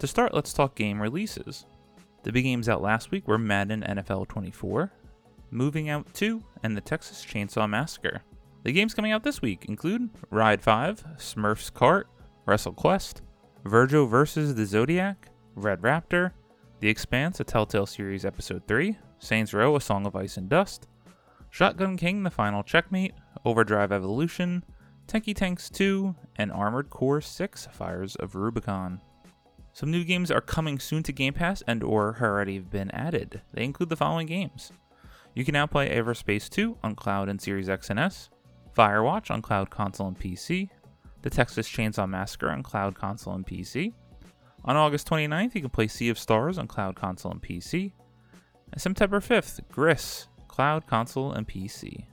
To start, let's talk game releases. The big games out last week were Madden NFL 24, Moving Out 2, and the Texas Chainsaw Massacre. The games coming out this week include Ride 5, Smurfs Kart, WrestleQuest, Virgo vs. the Zodiac, Red Raptor, The Expanse, a Telltale Series Episode 3, Saints Row, A Song of Ice and Dust, Shotgun King, The Final Checkmate, Overdrive Evolution, Tanky Tanks 2, and Armored Core 6 Fires of Rubicon. Some new games are coming soon to Game Pass and or have already been added. They include the following games. You can now play Everspace 2 on Cloud and Series X and S, Firewatch on Cloud Console and PC, the Texas Chainsaw Massacre on Cloud Console and PC. On August 29th, you can play Sea of Stars on Cloud Console and PC. And September 5th, Gris, Cloud Console and PC.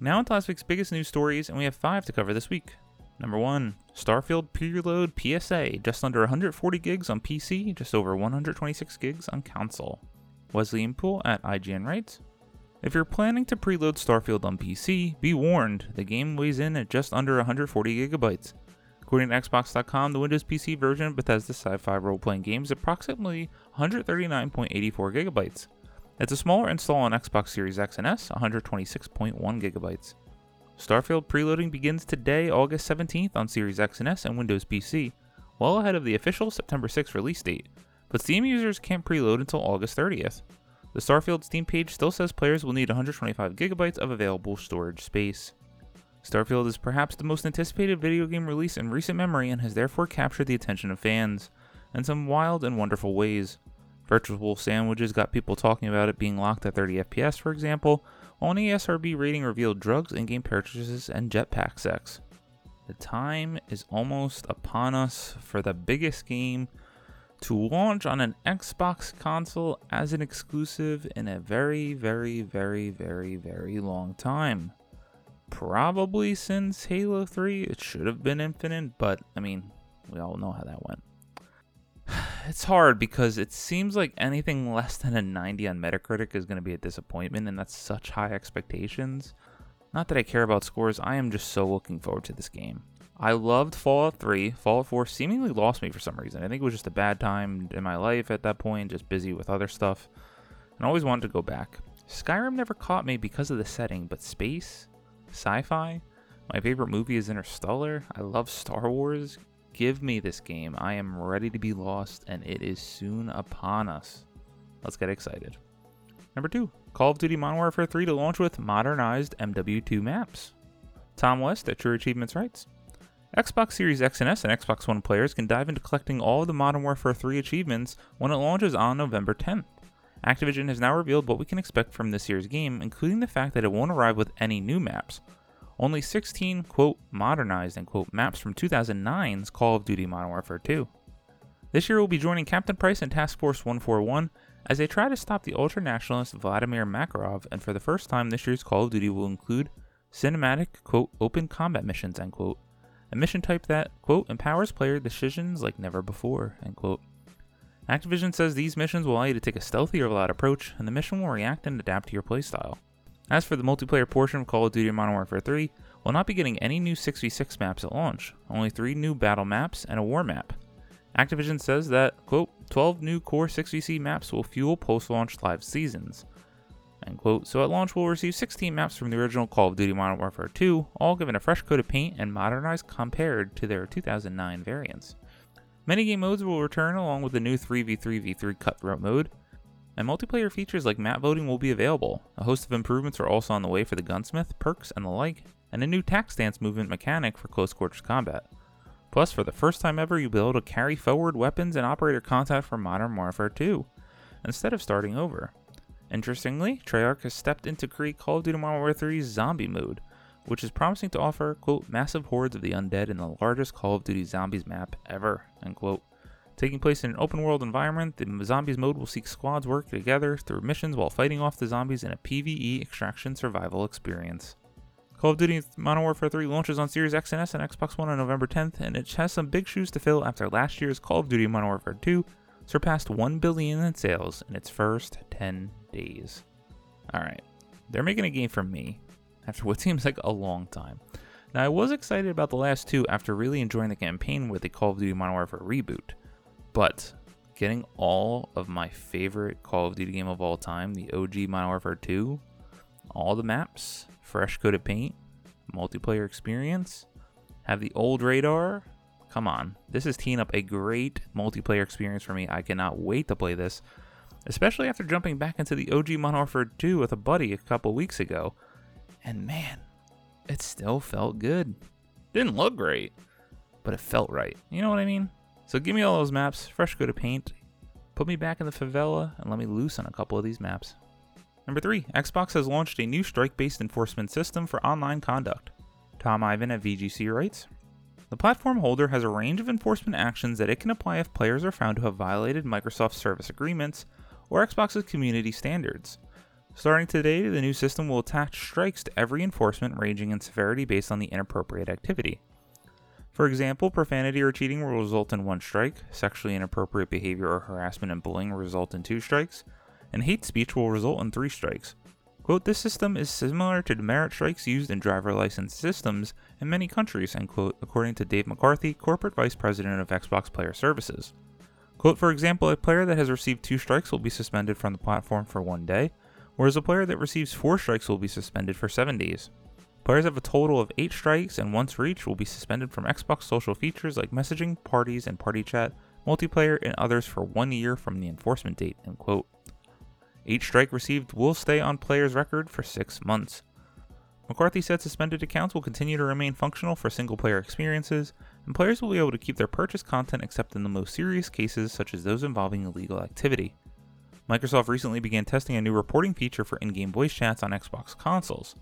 Now into last week's biggest news stories, and we have five to cover this week. Number one, Starfield preload PSA, just under 140 gigs on PC, just over 126 gigs on console. Wesley Yin-Poole at IGN writes, if you're planning to preload Starfield on PC, be warned, the game weighs in at just under 140 gigabytes. According to Xbox.com, the Windows PC version of Bethesda's sci-fi role-playing game is approximately 139.84 gigabytes. It's a smaller install on Xbox Series X and S, 126.1 gigabytes. Starfield preloading begins today, August 17th on Series X and S and Windows PC, well ahead of the official September 6th release date, but Steam users can't preload until August 30th. The Starfield Steam page still says players will need 125 gigabytes of available storage space. Starfield is perhaps the most anticipated video game release in recent memory and has therefore captured the attention of fans in some wild and wonderful ways. Virtual sandwiches got people talking about it being locked at 30 FPS, for example, an ESRB rating revealed drugs, in game purchases, and jetpack sex. The time is almost upon us for the biggest game to launch on an Xbox console as an exclusive in a very, very, very, very, very long time. Probably since Halo 3, it should have been Infinite, but I mean, we all know how that went. It's hard because it seems like anything less than a 90 on Metacritic is going to be a disappointment, and that's such high expectations. Not that I care about scores, I am just so looking forward to this game. I loved Fallout 3. Fallout 4 seemingly lost me for some reason. I think it was just a bad time in my life at that point, just busy with other stuff, and always wanted to go back. Skyrim never caught me because of the setting, but space, sci fi, my favorite movie is Interstellar. I love Star Wars. Give me this game. I am ready to be lost, and it is soon upon us. Let's get excited. Number two, Call of Duty Modern Warfare 3 to launch with modernized MW2 maps. Tom West at True Achievements writes Xbox Series X and S and Xbox One players can dive into collecting all of the Modern Warfare 3 achievements when it launches on November 10th. Activision has now revealed what we can expect from this year's game, including the fact that it won't arrive with any new maps. Only 16, quote, modernized, and quote, maps from 2009's Call of Duty Modern Warfare 2. This year we'll be joining Captain Price and Task Force 141 as they try to stop the ultra-nationalist Vladimir Makarov, and for the first time this year's Call of Duty will include cinematic, quote, open combat missions, end quote, a mission type that, quote, empowers player decisions like never before, end quote. Activision says these missions will allow you to take a stealthy or loud approach, and the mission will react and adapt to your playstyle. As for the multiplayer portion of Call of Duty Modern Warfare 3, we'll not be getting any new 6v6 maps at launch, only 3 new battle maps and a war map. Activision says that, quote, 12 new core 6v6 maps will fuel post launch live seasons. End quote. So at launch, we'll receive 16 maps from the original Call of Duty Modern Warfare 2, all given a fresh coat of paint and modernized compared to their 2009 variants. Many game modes will return along with the new 3v3v3 cutthroat mode, and multiplayer features like map voting will be available. A host of improvements are also on the way for the gunsmith, perks, and the like, and a new tac stance movement mechanic for close quarters combat. Plus, for the first time ever, you'll be able to carry forward weapons and operator contact from Modern Warfare 2, instead of starting over. Interestingly, Treyarch has stepped in to create Call of Duty Modern Warfare 3's zombie mode, which is promising to offer, quote, massive hordes of the undead in the largest Call of Duty Zombies map ever, end quote. Taking place in an open world environment, the Zombies mode will seek squads work together through missions while fighting off the zombies in a PvE extraction survival experience. Call of Duty Modern Warfare 3 launches on Series X and S and Xbox One on November 10th, and it has some big shoes to fill after last year's Call of Duty Modern Warfare 2 surpassed 1 billion in sales in its first 10 days. Alright, they're making a game for me after what seems like a long time. Now, I was excited about the last two after really enjoying the campaign with the Call of Duty Modern Warfare reboot, but getting all of my favorite Call of Duty game of all time, the OG Modern Warfare 2, all the maps, fresh coated paint, multiplayer experience, have the old radar. Come on, this is teeing up a great multiplayer experience for me. I cannot wait to play this, especially after jumping back into the OG Modern Warfare 2 with a buddy a couple weeks ago. And man, it still felt good. Didn't look great, but it felt right. You know what I mean? So give me all those maps, fresh coat of paint, put me back in the favela, and let me loose on a couple of these maps. Number 3. Xbox has launched a new strike based enforcement system for online conduct. Tom Ivan at VGC writes The platform holder has a range of enforcement actions that it can apply if players are found to have violated Microsoft service agreements or Xbox's community standards. Starting today, the new system will attach strikes to every enforcement ranging in severity based on the inappropriate activity. For example, profanity or cheating will result in one strike, sexually inappropriate behavior or harassment and bullying will result in two strikes, and hate speech will result in three strikes. Quote, this system is similar to demerit strikes used in driver license systems in many countries, end quote, according to Dave McCarthy, Corporate Vice President of Xbox Player Services. Quote, for example, a player that has received two strikes will be suspended from the platform for one day, whereas a player that receives 4 strikes will be suspended for 7 days. Players have a total of 8 strikes, and once reached, will be suspended from Xbox social features like messaging, parties, and party chat, multiplayer, and others for one year from the enforcement date. End quote. Each strike received will stay on player's record for 6 months. McCarthy said suspended accounts will continue to remain functional for single player experiences, and players will be able to keep their purchased content except in the most serious cases, such as those involving illegal activity. Microsoft recently began testing a new reporting feature for in game voice chats on Xbox consoles.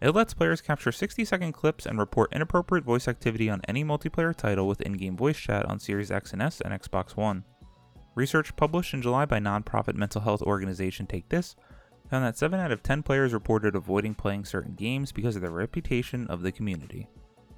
It lets players capture 60 second clips and report inappropriate voice activity on any multiplayer title with in game voice chat on Series X and S and Xbox One. Research published in July by nonprofit mental health organization Take This found that 7 out of 10 players reported avoiding playing certain games because of the reputation of the community.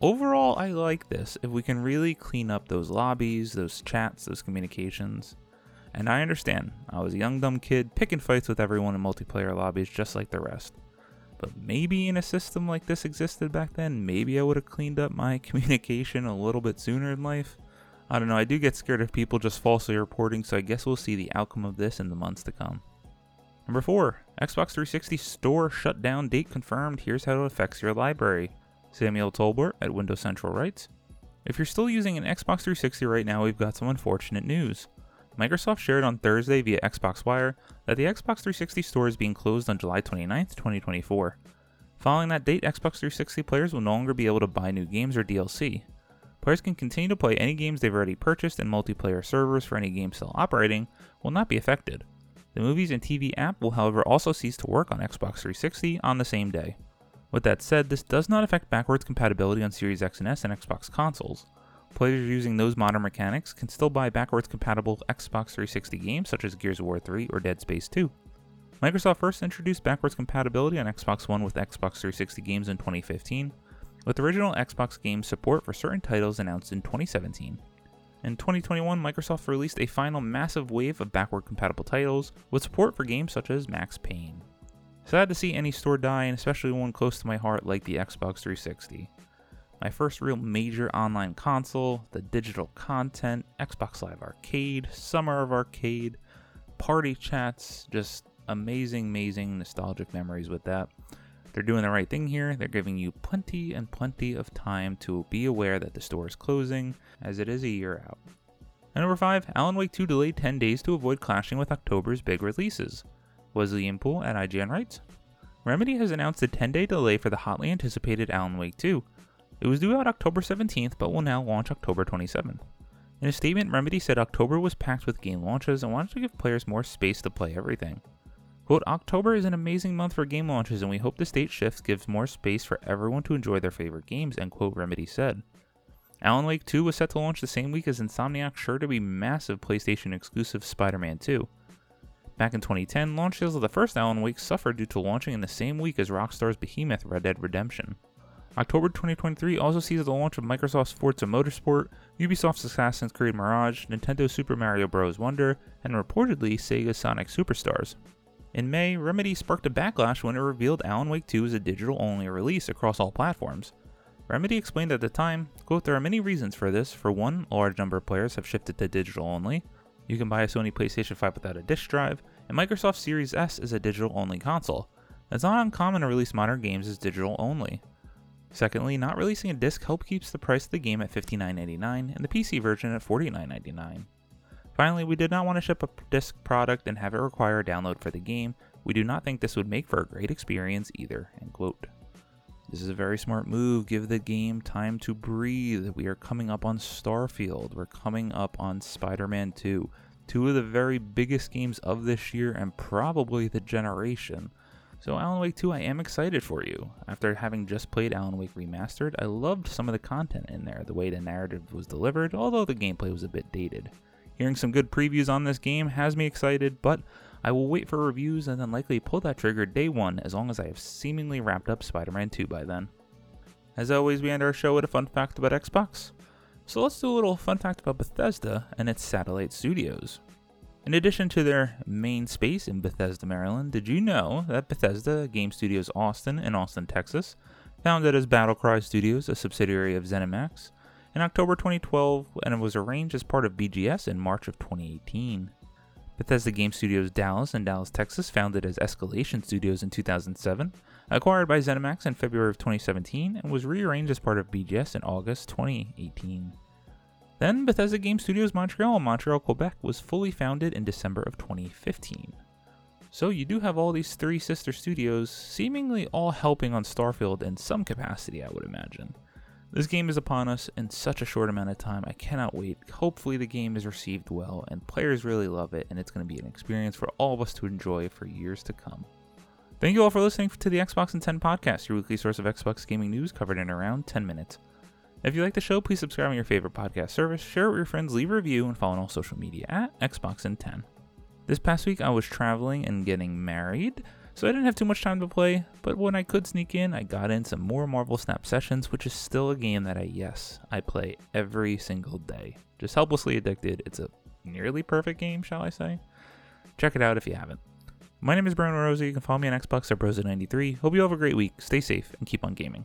Overall, I like this if we can really clean up those lobbies, those chats, those communications. And I understand, I was a young dumb kid picking fights with everyone in multiplayer lobbies just like the rest. But maybe in a system like this existed back then, maybe I would have cleaned up my communication a little bit sooner in life. I don't know, I do get scared of people just falsely reporting, so I guess we'll see the outcome of this in the months to come. Number 4. Xbox 360 store shutdown date confirmed. Here's how it affects your library. Samuel Tolbert at Windows Central writes If you're still using an Xbox 360 right now, we've got some unfortunate news. Microsoft shared on Thursday via Xbox Wire that the Xbox 360 store is being closed on July 29, 2024. Following that date, Xbox 360 players will no longer be able to buy new games or DLC. Players can continue to play any games they've already purchased, and multiplayer servers for any game still operating will not be affected. The Movies and TV app will, however, also cease to work on Xbox 360 on the same day. With that said, this does not affect backwards compatibility on Series X and S and Xbox consoles. Players using those modern mechanics can still buy backwards compatible Xbox 360 games such as Gears of War 3 or Dead Space 2. Microsoft first introduced backwards compatibility on Xbox One with Xbox 360 games in 2015, with original Xbox games support for certain titles announced in 2017. In 2021, Microsoft released a final massive wave of backward compatible titles with support for games such as Max Payne. Sad to see any store die, and especially one close to my heart like the Xbox 360 my first real major online console, the digital content, Xbox Live Arcade, Summer of Arcade, party chats, just amazing, amazing nostalgic memories with that. They're doing the right thing here. They're giving you plenty and plenty of time to be aware that the store is closing, as it is a year out. And number 5, Alan Wake 2 delayed 10 days to avoid clashing with October's big releases. Wesley Yin-Poole at IGN writes Remedy has announced a 10 day delay for the hotly anticipated Alan Wake 2, it was due out October 17th, but will now launch October 27th. In a statement, Remedy said October was packed with game launches and wanted to give players more space to play everything. Quote, October is an amazing month for game launches, and we hope the state shift gives more space for everyone to enjoy their favorite games, end quote, Remedy said. Alan Wake 2 was set to launch the same week as Insomniac's sure to be massive PlayStation exclusive Spider Man 2. Back in 2010, launch sales of the first Alan Wake suffered due to launching in the same week as Rockstar's behemoth Red Dead Redemption. October 2023 also sees the launch of Microsoft's Forza Motorsport, Ubisoft's Assassin's Creed Mirage, Nintendo's Super Mario Bros. Wonder, and reportedly Sega's Sonic Superstars. In May, Remedy sparked a backlash when it revealed Alan Wake 2 as a digital only release across all platforms. Remedy explained at the time, quote, There are many reasons for this. For one, a large number of players have shifted to digital only. You can buy a Sony PlayStation 5 without a disc drive, and Microsoft Series S is a digital only console. It's not uncommon to release modern games as digital only. Secondly, not releasing a disc help keeps the price of the game at $59.99 and the PC version at $49.99. Finally, we did not want to ship a disc product and have it require a download for the game. We do not think this would make for a great experience either. End quote. This is a very smart move. Give the game time to breathe. We are coming up on Starfield. We're coming up on Spider Man 2. Two of the very biggest games of this year and probably the generation. So, Alan Wake 2, I am excited for you. After having just played Alan Wake Remastered, I loved some of the content in there, the way the narrative was delivered, although the gameplay was a bit dated. Hearing some good previews on this game has me excited, but I will wait for reviews and then likely pull that trigger day one as long as I have seemingly wrapped up Spider Man 2 by then. As always, we end our show with a fun fact about Xbox. So let's do a little fun fact about Bethesda and its satellite studios. In addition to their main space in Bethesda, Maryland, did you know that Bethesda Game Studios Austin in Austin, Texas, founded as Battlecry Studios, a subsidiary of ZeniMax, in October 2012 and was arranged as part of BGS in March of 2018. Bethesda Game Studios Dallas in Dallas, Texas, founded as Escalation Studios in 2007, acquired by ZeniMax in February of 2017, and was rearranged as part of BGS in August 2018. Then Bethesda Game Studios Montreal in Montreal, Quebec was fully founded in December of 2015. So you do have all these three sister studios seemingly all helping on Starfield in some capacity, I would imagine. This game is upon us in such a short amount of time. I cannot wait. Hopefully, the game is received well and players really love it, and it's going to be an experience for all of us to enjoy for years to come. Thank you all for listening to the Xbox in 10 podcast, your weekly source of Xbox gaming news covered in around 10 minutes. If you like the show, please subscribe on your favorite podcast service, share it with your friends, leave a review, and follow on all social media at Xbox in 10. This past week, I was traveling and getting married. So I didn't have too much time to play, but when I could sneak in, I got in some more Marvel Snap Sessions, which is still a game that I, yes, I play every single day. Just helplessly addicted. It's a nearly perfect game, shall I say? Check it out if you haven't. My name is Brian Rosa. You can follow me on Xbox at Brosa93. Hope you have a great week. Stay safe and keep on gaming.